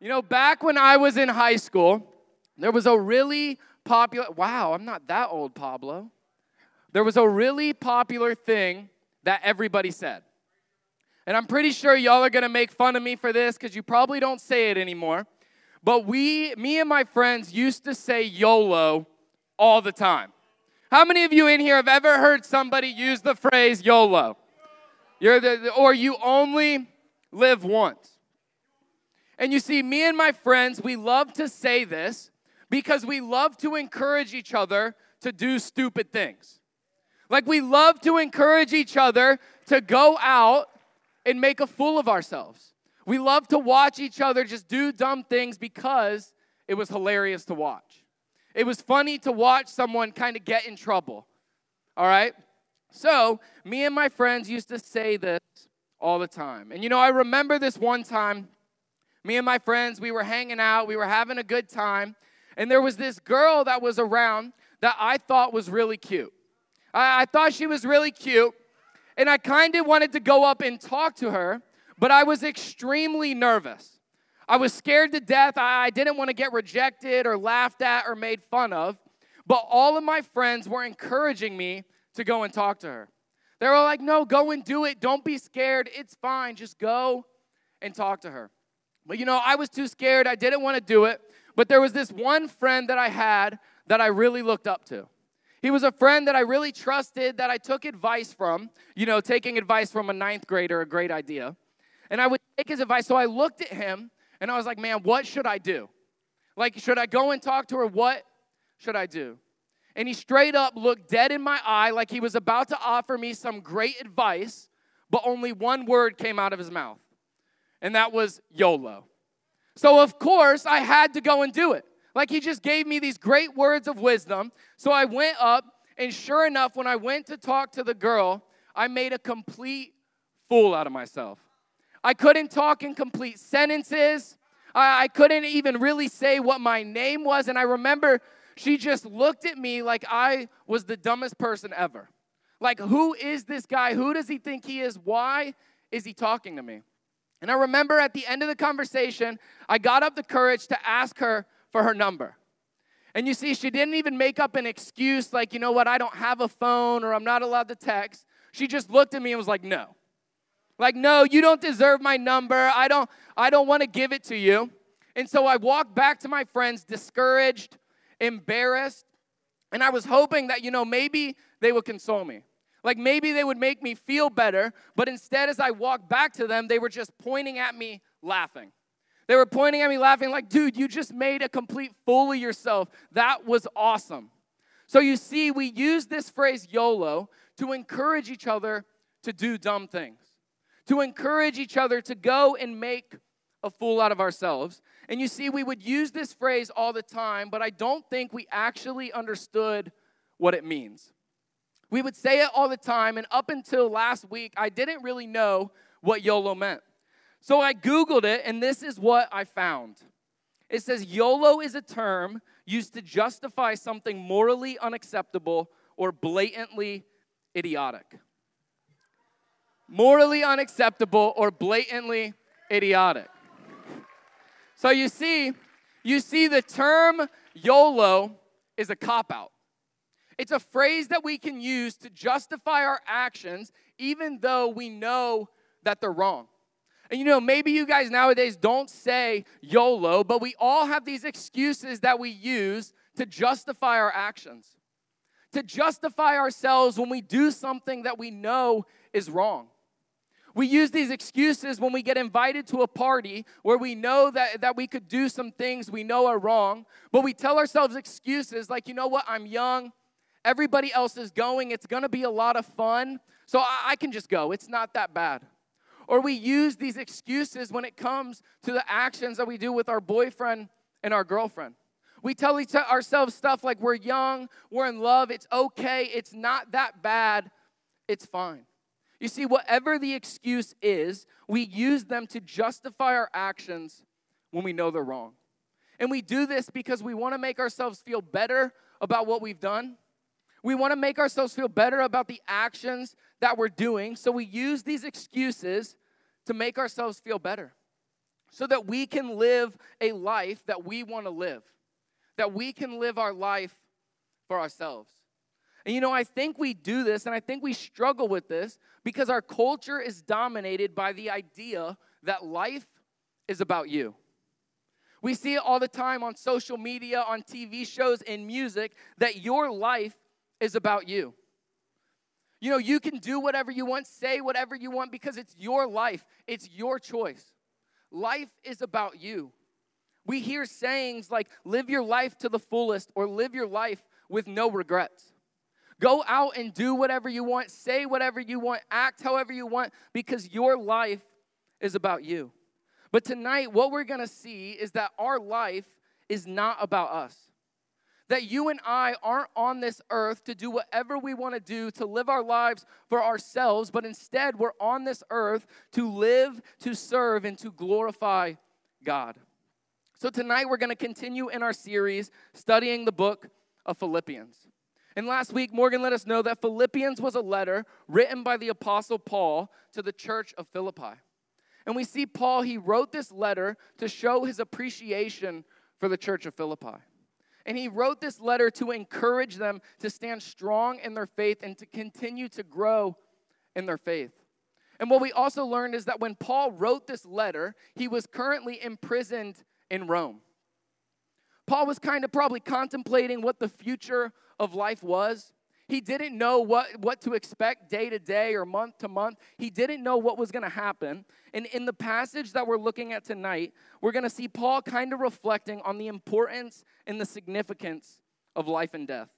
You know, back when I was in high school, there was a really popular, wow, I'm not that old, Pablo. There was a really popular thing that everybody said. And I'm pretty sure y'all are gonna make fun of me for this because you probably don't say it anymore. But we, me and my friends, used to say YOLO all the time. How many of you in here have ever heard somebody use the phrase YOLO? You're the, or you only live once. And you see, me and my friends, we love to say this because we love to encourage each other to do stupid things. Like we love to encourage each other to go out and make a fool of ourselves. We love to watch each other just do dumb things because it was hilarious to watch. It was funny to watch someone kind of get in trouble. All right? So, me and my friends used to say this all the time. And you know, I remember this one time, me and my friends, we were hanging out, we were having a good time, and there was this girl that was around that I thought was really cute. I, I thought she was really cute, and I kind of wanted to go up and talk to her, but I was extremely nervous. I was scared to death. I didn't want to get rejected or laughed at or made fun of. But all of my friends were encouraging me to go and talk to her. They were like, no, go and do it. Don't be scared. It's fine. Just go and talk to her. But you know, I was too scared. I didn't want to do it. But there was this one friend that I had that I really looked up to. He was a friend that I really trusted, that I took advice from. You know, taking advice from a ninth grader, a great idea. And I would take his advice. So I looked at him and I was like, man, what should I do? Like, should I go and talk to her? What should I do? And he straight up looked dead in my eye like he was about to offer me some great advice, but only one word came out of his mouth, and that was YOLO. So, of course, I had to go and do it. Like he just gave me these great words of wisdom. So I went up, and sure enough, when I went to talk to the girl, I made a complete fool out of myself. I couldn't talk in complete sentences. I, I couldn't even really say what my name was. And I remember she just looked at me like I was the dumbest person ever. Like, who is this guy? Who does he think he is? Why is he talking to me? And I remember at the end of the conversation, I got up the courage to ask her for her number. And you see, she didn't even make up an excuse like, you know what, I don't have a phone or I'm not allowed to text. She just looked at me and was like, no. Like, no, you don't deserve my number. I don't, I don't want to give it to you. And so I walked back to my friends, discouraged, embarrassed, and I was hoping that, you know, maybe they would console me. Like maybe they would make me feel better, but instead, as I walked back to them, they were just pointing at me, laughing. They were pointing at me, laughing, like, dude, you just made a complete fool of yourself. That was awesome. So you see, we use this phrase YOLO to encourage each other to do dumb things to encourage each other to go and make a fool out of ourselves. And you see, we would use this phrase all the time, but I don't think we actually understood what it means. We would say it all the time, and up until last week, I didn't really know what YOLO meant. So I Googled it, and this is what I found. It says YOLO is a term used to justify something morally unacceptable or blatantly idiotic morally unacceptable, or blatantly idiotic. So you see, you see the term YOLO is a cop out. It's a phrase that we can use to justify our actions even though we know that they're wrong. And you know, maybe you guys nowadays don't say YOLO, but we all have these excuses that we use to justify our actions, to justify ourselves when we do something that we know is wrong. We use these excuses when we get invited to a party where we know that, that we could do some things we know are wrong, but we tell ourselves excuses like, you know what, I'm young, everybody else is going, it's gonna be a lot of fun, so I, I can just go, it's not that bad. Or we use these excuses when it comes to the actions that we do with our boyfriend and our girlfriend. We tell each- ourselves stuff like we're young, we're in love, it's okay, it's not that bad, it's fine. You see, whatever the excuse is, we use them to justify our actions when we know they're wrong. And we do this because we want to make ourselves feel better about what we've done. We want to make ourselves feel better about the actions that we're doing. So we use these excuses to make ourselves feel better. so that we can live a life that we want to live, that we can live our life for ourselves. And you know, I think we do this and I think we struggle with this because our culture is dominated by the idea that life is about you. We see it all the time on social media, on TV shows, in music, that your life is about you. You know, you can do whatever you want, say whatever you want because it's your life, it's your choice. Life is about you. We hear sayings like, live your life to the fullest or live your life with no regrets. Go out and do whatever you want, say whatever you want, act however you want because your life is about you. But tonight, what we're gonna see is that our life is not about us. That you and I aren't on this earth to do whatever we wanna do, to live our lives for ourselves, but instead we're on this earth to live, to serve, and to glorify God. So tonight we're gonna continue in our series studying the book of Philippians. And last week, Morgan let us know that Philippians was a letter written by the Apostle Paul to the church of Philippi. And we see Paul, he wrote this letter to show his appreciation for the church of Philippi. And he wrote this letter to encourage them to stand strong in their faith and to continue to grow in their faith. And what we also learned is that when Paul wrote this letter, he was currently imprisoned in Rome. Paul was kind of probably contemplating what the future of life was. He didn't know what, what to expect day to day or month to month. He didn't know what was going to happen. And in the passage that we're looking at tonight, we're going to see Paul kind of reflecting on the importance and the significance of life and death.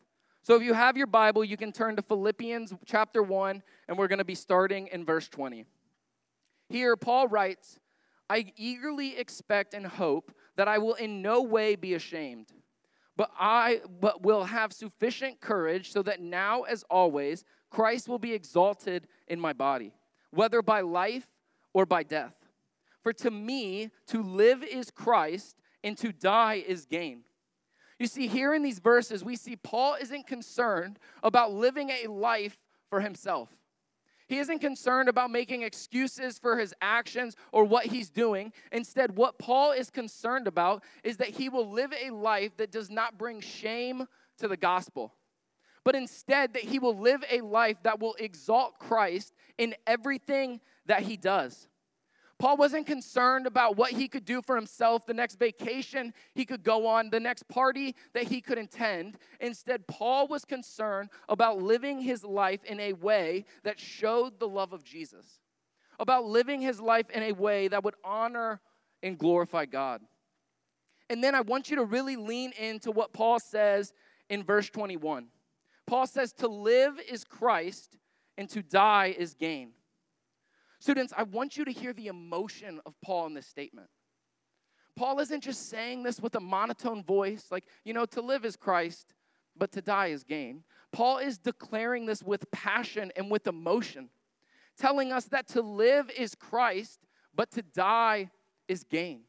So if you have your Bible, you can turn to Philippians chapter 1, and we're going to be starting in verse 20. Here, Paul writes, I eagerly expect and hope that I will in no way be ashamed but I but will have sufficient courage so that now as always Christ will be exalted in my body, whether by life or by death. For to me to live is Christ and to die is gain. You see here in these verses we see Paul isn't concerned about living a life for himself. He isn't concerned about making excuses for his actions or what he's doing. Instead, what Paul is concerned about is that he will live a life that does not bring shame to the gospel, but instead that he will live a life that will exalt Christ in everything that he does. Paul wasn't concerned about what he could do for himself, the next vacation he could go on, the next party that he could attend. Instead, Paul was concerned about living his life in a way that showed the love of Jesus, about living his life in a way that would honor and glorify God. And then I want you to really lean into what Paul says in verse 21. Paul says, To live is Christ, and to die is gain. Students, I want you to hear the emotion of Paul in this statement. Paul isn't just saying this with a monotone voice, like, you know, to live is Christ, but to die is gain. Paul is declaring this with passion and with emotion, telling us that to live is Christ, but to die is gain.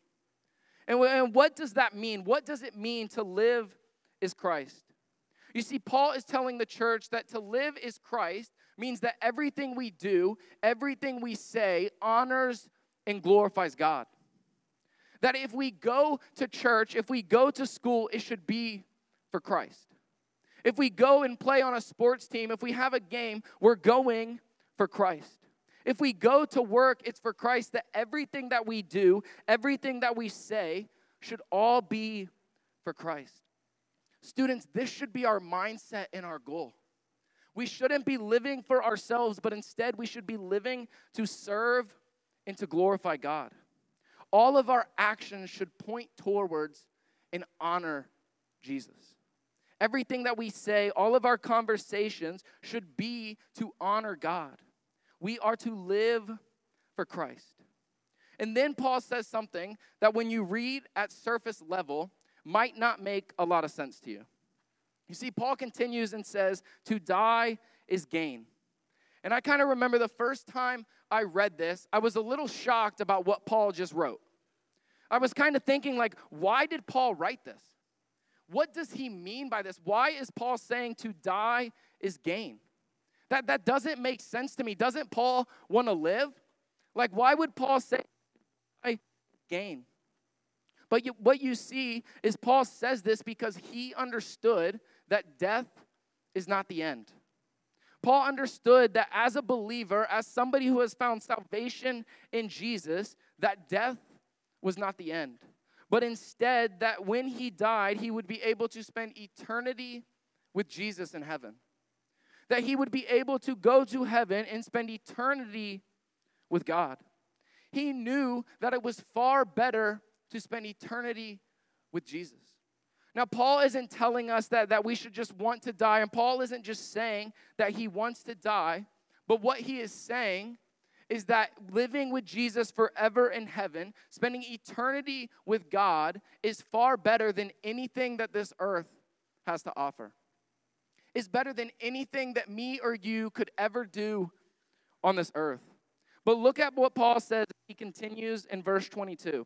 And what does that mean? What does it mean to live is Christ? You see, Paul is telling the church that to live is Christ means that everything we do, everything we say, honors and glorifies God. That if we go to church, if we go to school, it should be for Christ. If we go and play on a sports team, if we have a game, we're going for Christ. If we go to work, it's for Christ that everything that we do, everything that we say, should all be for Christ. Students, this should be our mindset and our goal. We shouldn't be living for ourselves, but instead we should be living to serve and to glorify God. All of our actions should point towards and honor Jesus. Everything that we say, all of our conversations should be to honor God. We are to live for Christ. And then Paul says something that when you read at surface level might not make a lot of sense to you. You see, Paul continues and says, To die is gain. And I kind of remember the first time I read this, I was a little shocked about what Paul just wrote. I was kind of thinking, like, why did Paul write this? What does he mean by this? Why is Paul saying to die is gain? That, that doesn't make sense to me. Doesn't Paul want to live? Like, why would Paul say I gain. But you, what you see is Paul says this because he understood that death is not the end. Paul understood that as a believer, as somebody who has found salvation in Jesus, that death was not the end. But instead, that when he died, he would be able to spend eternity with Jesus in heaven. That he would be able to go to heaven and spend eternity with God. He knew that it was far better to spend eternity with Jesus. Now, Paul isn't telling us that, that we should just want to die, and Paul isn't just saying that he wants to die, but what he is saying is that living with Jesus forever in heaven, spending eternity with God, is far better than anything that this earth has to offer. Is better than anything that me or you could ever do on this earth. But look at what Paul says. He continues in verse 22.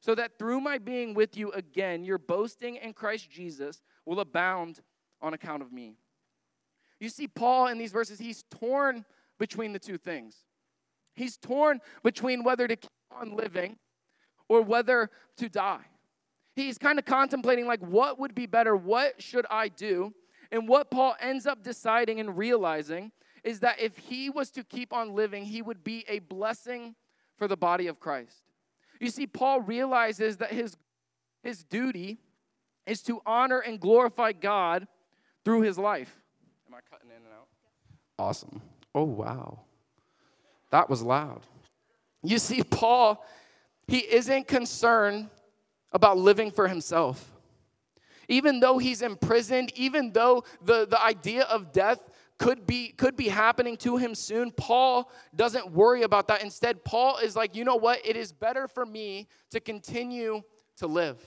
so that through my being with you again, your boasting in Christ Jesus will abound on account of me. You see, Paul in these verses, he's torn between the two things. He's torn between whether to keep on living or whether to die. He's kind of contemplating, like, what would be better? What should I do? And what Paul ends up deciding and realizing is that if he was to keep on living, he would be a blessing for the body of Christ. You see, Paul realizes that his, his duty is to honor and glorify God through his life. Am I cutting in and out? Awesome. Oh, wow. That was loud. You see, Paul, he isn't concerned about living for himself. Even though he's imprisoned, even though the, the idea of death could be could be happening to him soon. Paul doesn't worry about that. Instead paul is like you know what? It is better for me to continue to live.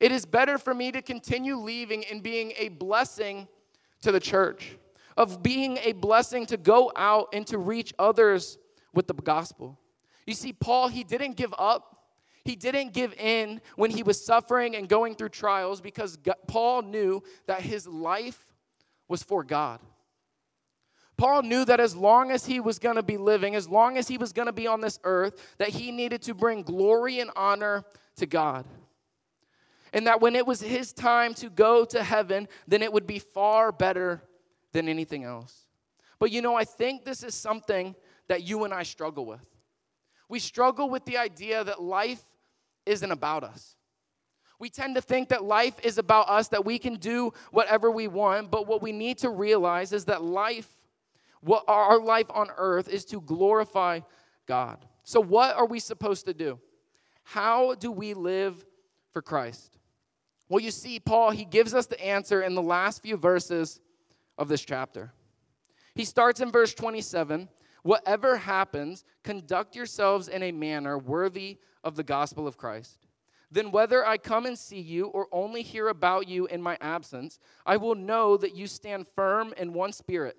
It is better for me to continue leaving and being a blessing to the church of being a blessing to go out and to reach others with the gospel. You see paul he didn't give up. He didn't give in when he was suffering and going through trials because Paul knew that his life was for God. Paul knew that as long as he was going to be living, as long as he was going to be on this earth, that he needed to bring glory and honor to God. And that when it was his time to go to heaven, then it would be far better than anything else. But you know, I think this is something that you and I struggle with. We struggle with the idea that life isn't about us. We tend to think that life is about us, that we can do whatever we want, but what we need to realize is that life what our life on earth is to glorify God. So, what are we supposed to do? How do we live for Christ? Well, you see, Paul, he gives us the answer in the last few verses of this chapter. He starts in verse 27 Whatever happens, conduct yourselves in a manner worthy of the gospel of Christ. Then, whether I come and see you or only hear about you in my absence, I will know that you stand firm in one spirit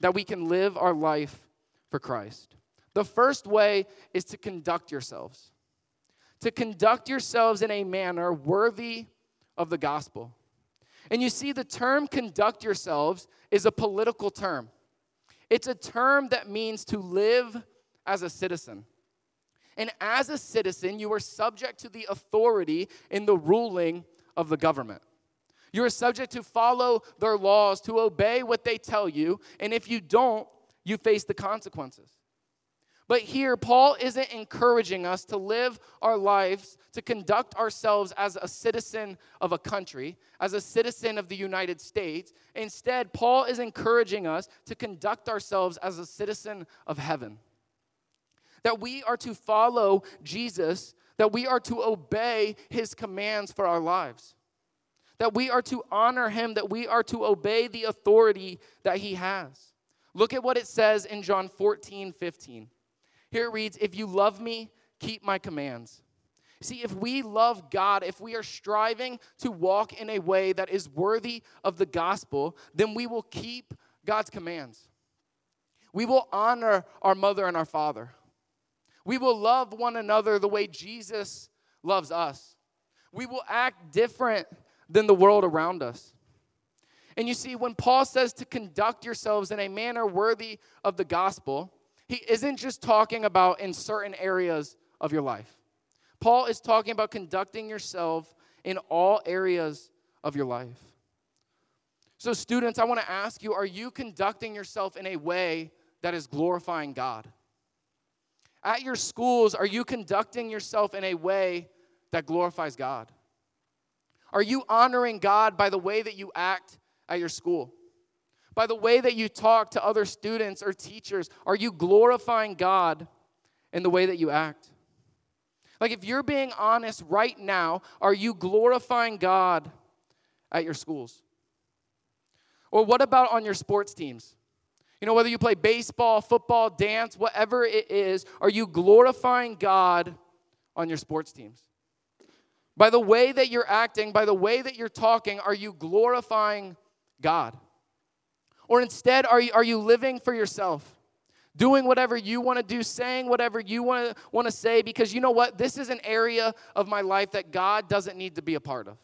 that we can live our life for Christ. The first way is to conduct yourselves, to conduct yourselves in a manner worthy of the gospel. And you see, the term conduct yourselves is a political term. It's a term that means to live as a citizen. And as a citizen, you are subject to the authority in the ruling of the government. You are subject to follow their laws, to obey what they tell you, and if you don't, you face the consequences. But here, Paul isn't encouraging us to live our lives, to conduct ourselves as a citizen of a country, as a citizen of the United States. Instead, Paul is encouraging us to conduct ourselves as a citizen of heaven. That we are to follow Jesus, that we are to obey his commands for our lives, that we are to honor him, that we are to obey the authority that he has. Look at what it says in John 14, 15. Here it reads, If you love me, keep my commands. See, if we love God, if we are striving to walk in a way that is worthy of the gospel, then we will keep God's commands. We will honor our mother and our father. We will love one another the way Jesus loves us. We will act different than the world around us. And you see, when Paul says to conduct yourselves in a manner worthy of the gospel, he isn't just talking about in certain areas of your life. Paul is talking about conducting yourself in all areas of your life. So, students, I want to ask you are you conducting yourself in a way that is glorifying God? At your schools, are you conducting yourself in a way that glorifies God? Are you honoring God by the way that you act at your school? by the way that you talk to other students or teachers? Are you glorifying God in the way that you act? Like, if you're being honest right now, are you glorifying God at your schools? Or what about on your sports teams? You know, whether you play baseball, football, dance, whatever it is, are you glorifying God on your sports teams? By the way that you're acting, by the way that you're talking, are you glorifying God? Or instead, are you, are you living for yourself? Doing whatever you want to do, saying whatever you want to, want to say, because you know what? This is an area of my life that God doesn't need to be a part of.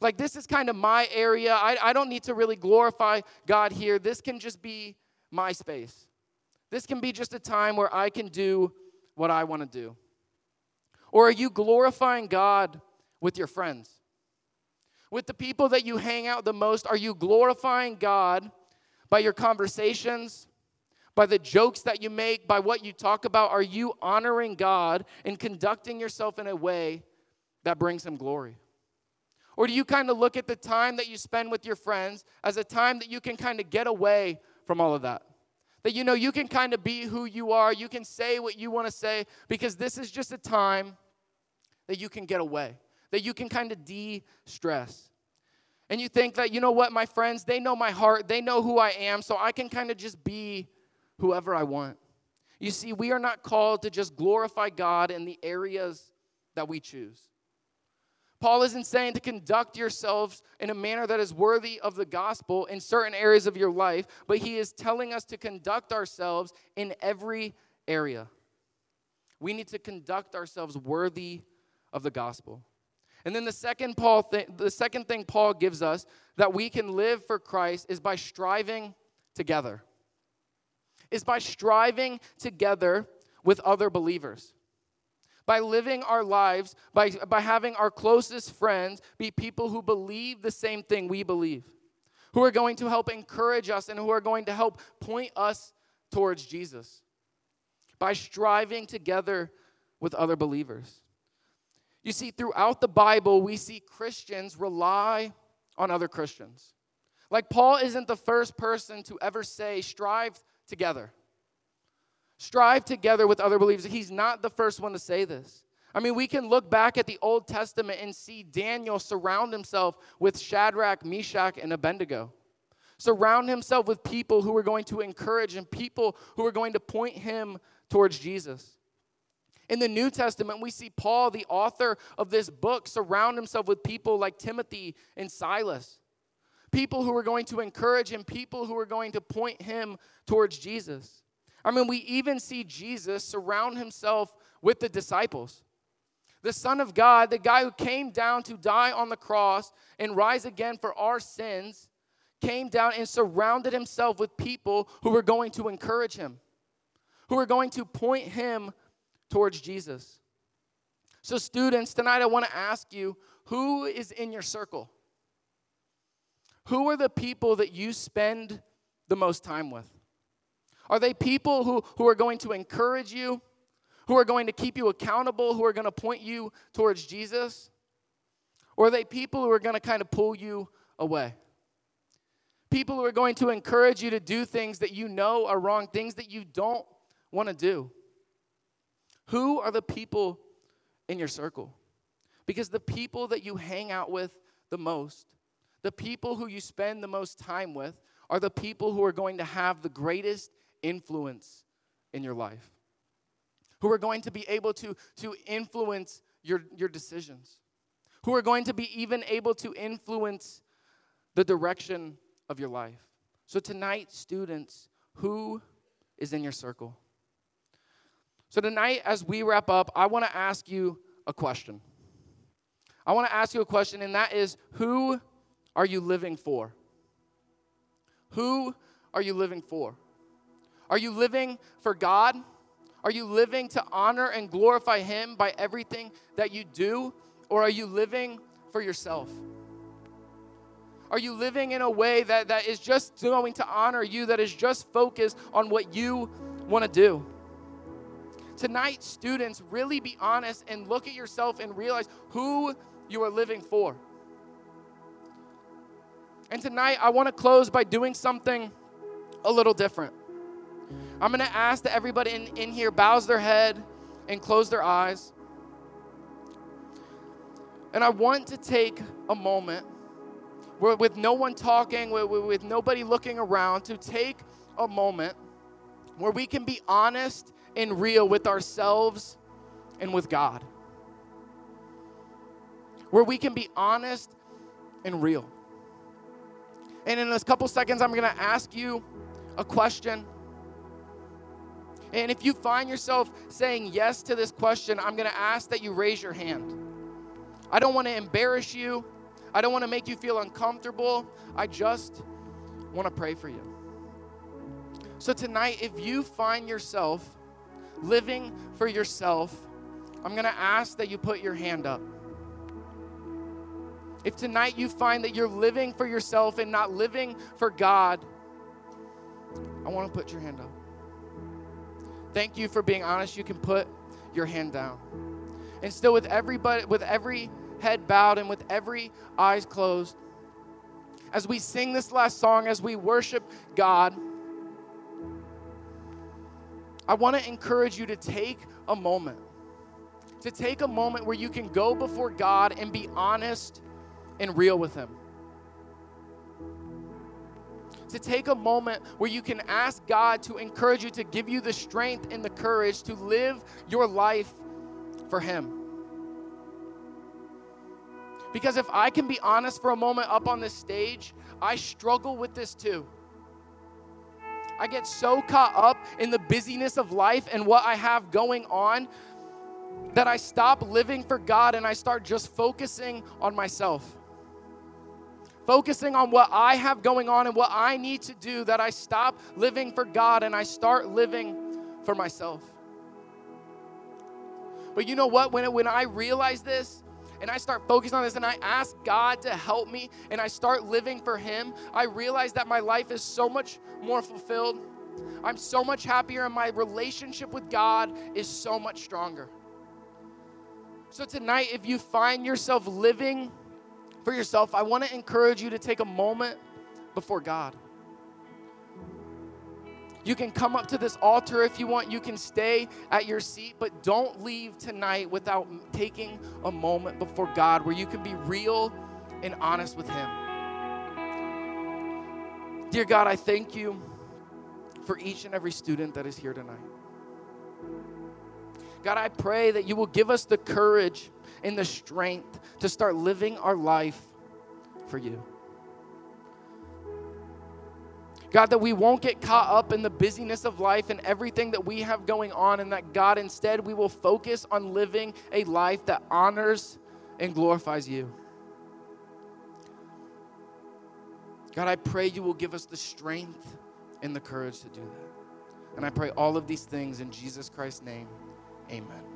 Like, this is kind of my area. I, I don't need to really glorify God here. This can just be my space. This can be just a time where I can do what I want to do. Or are you glorifying God with your friends? With the people that you hang out the most, are you glorifying God by your conversations, by the jokes that you make, by what you talk about? Are you honoring God and conducting yourself in a way that brings Him glory? Or do you kind of look at the time that you spend with your friends as a time that you can kind of get away from all of that? That you know you can kind of be who you are, you can say what you want to say, because this is just a time that you can get away, that you can kind of de stress. And you think that, you know what, my friends, they know my heart, they know who I am, so I can kind of just be whoever I want. You see, we are not called to just glorify God in the areas that we choose. Paul isn't saying to conduct yourselves in a manner that is worthy of the gospel in certain areas of your life, but he is telling us to conduct ourselves in every area. We need to conduct ourselves worthy of the gospel. And then the second Paul th- the second thing Paul gives us that we can live for Christ is by striving together. Is by striving together with other believers. By living our lives, by, by having our closest friends be people who believe the same thing we believe, who are going to help encourage us and who are going to help point us towards Jesus. By striving together with other believers. You see, throughout the Bible, we see Christians rely on other Christians. Like Paul isn't the first person to ever say, strive together. Strive together with other believers. He's not the first one to say this. I mean, we can look back at the Old Testament and see Daniel surround himself with Shadrach, Meshach, and Abednego. Surround himself with people who are going to encourage and people who are going to point him towards Jesus. In the New Testament, we see Paul, the author of this book, surround himself with people like Timothy and Silas. People who are going to encourage him, people who are going to point him towards Jesus. I mean, we even see Jesus surround himself with the disciples. The Son of God, the guy who came down to die on the cross and rise again for our sins, came down and surrounded himself with people who were going to encourage him, who were going to point him towards Jesus. So, students, tonight I want to ask you who is in your circle? Who are the people that you spend the most time with? Are they people who, who are going to encourage you, who are going to keep you accountable, who are going to point you towards Jesus? Or are they people who are going to kind of pull you away? People who are going to encourage you to do things that you know are wrong, things that you don't want to do. Who are the people in your circle? Because the people that you hang out with the most, the people who you spend the most time with, are the people who are going to have the greatest influence in your life, who are going to be able to, to influence your, your decisions, who are going to be even able to influence the direction of your life. So, tonight, students, who is in your circle? So, tonight, as we wrap up, I want to ask you a question. I want to ask you a question, and that is who are you living for? Who are you living for? Are you living for God? Are you living to honor and glorify Him by everything that you do? Or are you living for yourself? Are you living in a way that, that is just going to honor you, that is just focused on what you want to do? Tonight, students, really be honest and look at yourself and realize who you are living for. And tonight, I want to close by doing something a little different. I'm going to ask that everybody in, in here bows their head and close their eyes. And I want to take a moment where, with no one talking, with, with nobody looking around, to take a moment where we can be honest and real with ourselves and with God. Where we can be honest and real. And in a couple seconds, I'm going to ask you a question. And if you find yourself saying yes to this question, I'm going to ask that you raise your hand. I don't want to embarrass you. I don't want to make you feel uncomfortable. I just want to pray for you. So, tonight, if you find yourself living for yourself, I'm going to ask that you put your hand up. If tonight you find that you're living for yourself and not living for God, I want to put your hand up. Thank you for being honest. You can put your hand down. And still with everybody with every head bowed and with every eyes closed, as we sing this last song, as we worship God, I want to encourage you to take a moment. To take a moment where you can go before God and be honest and real with Him to take a moment where you can ask God to encourage you, to give you the strength and the courage to live your life for Him. Because if I can be honest for a moment up on this stage, I struggle with this too. I get so caught up in the busyness of life and what I have going on that I stop living for God and I start just focusing on myself focusing on what I have going on and what I need to do, that I stop living for God and I start living for myself. But you know what? When, when I realize this and I start focusing on this and I ask God to help me and I start living for Him, I realize that my life is so much more fulfilled. I'm so much happier and my relationship with God is so much stronger. So, tonight, if you find yourself living for yourself, I want to encourage you to take a moment before God. You can come up to this altar if you want. You can stay at your seat, but don't leave tonight without taking a moment before God where you can be real and honest with Him. Dear God, I thank you for each and every student that is here tonight. God, I pray that you will give us the courage and the strength to start living our life for you. God, that we won't get caught up in the busyness of life and everything that we have going on, and that God, instead, we will focus on living a life that honors and glorifies you. God, I pray you will give us the strength and the courage to do that. And I pray all of these things in Jesus Christ's name. Amen.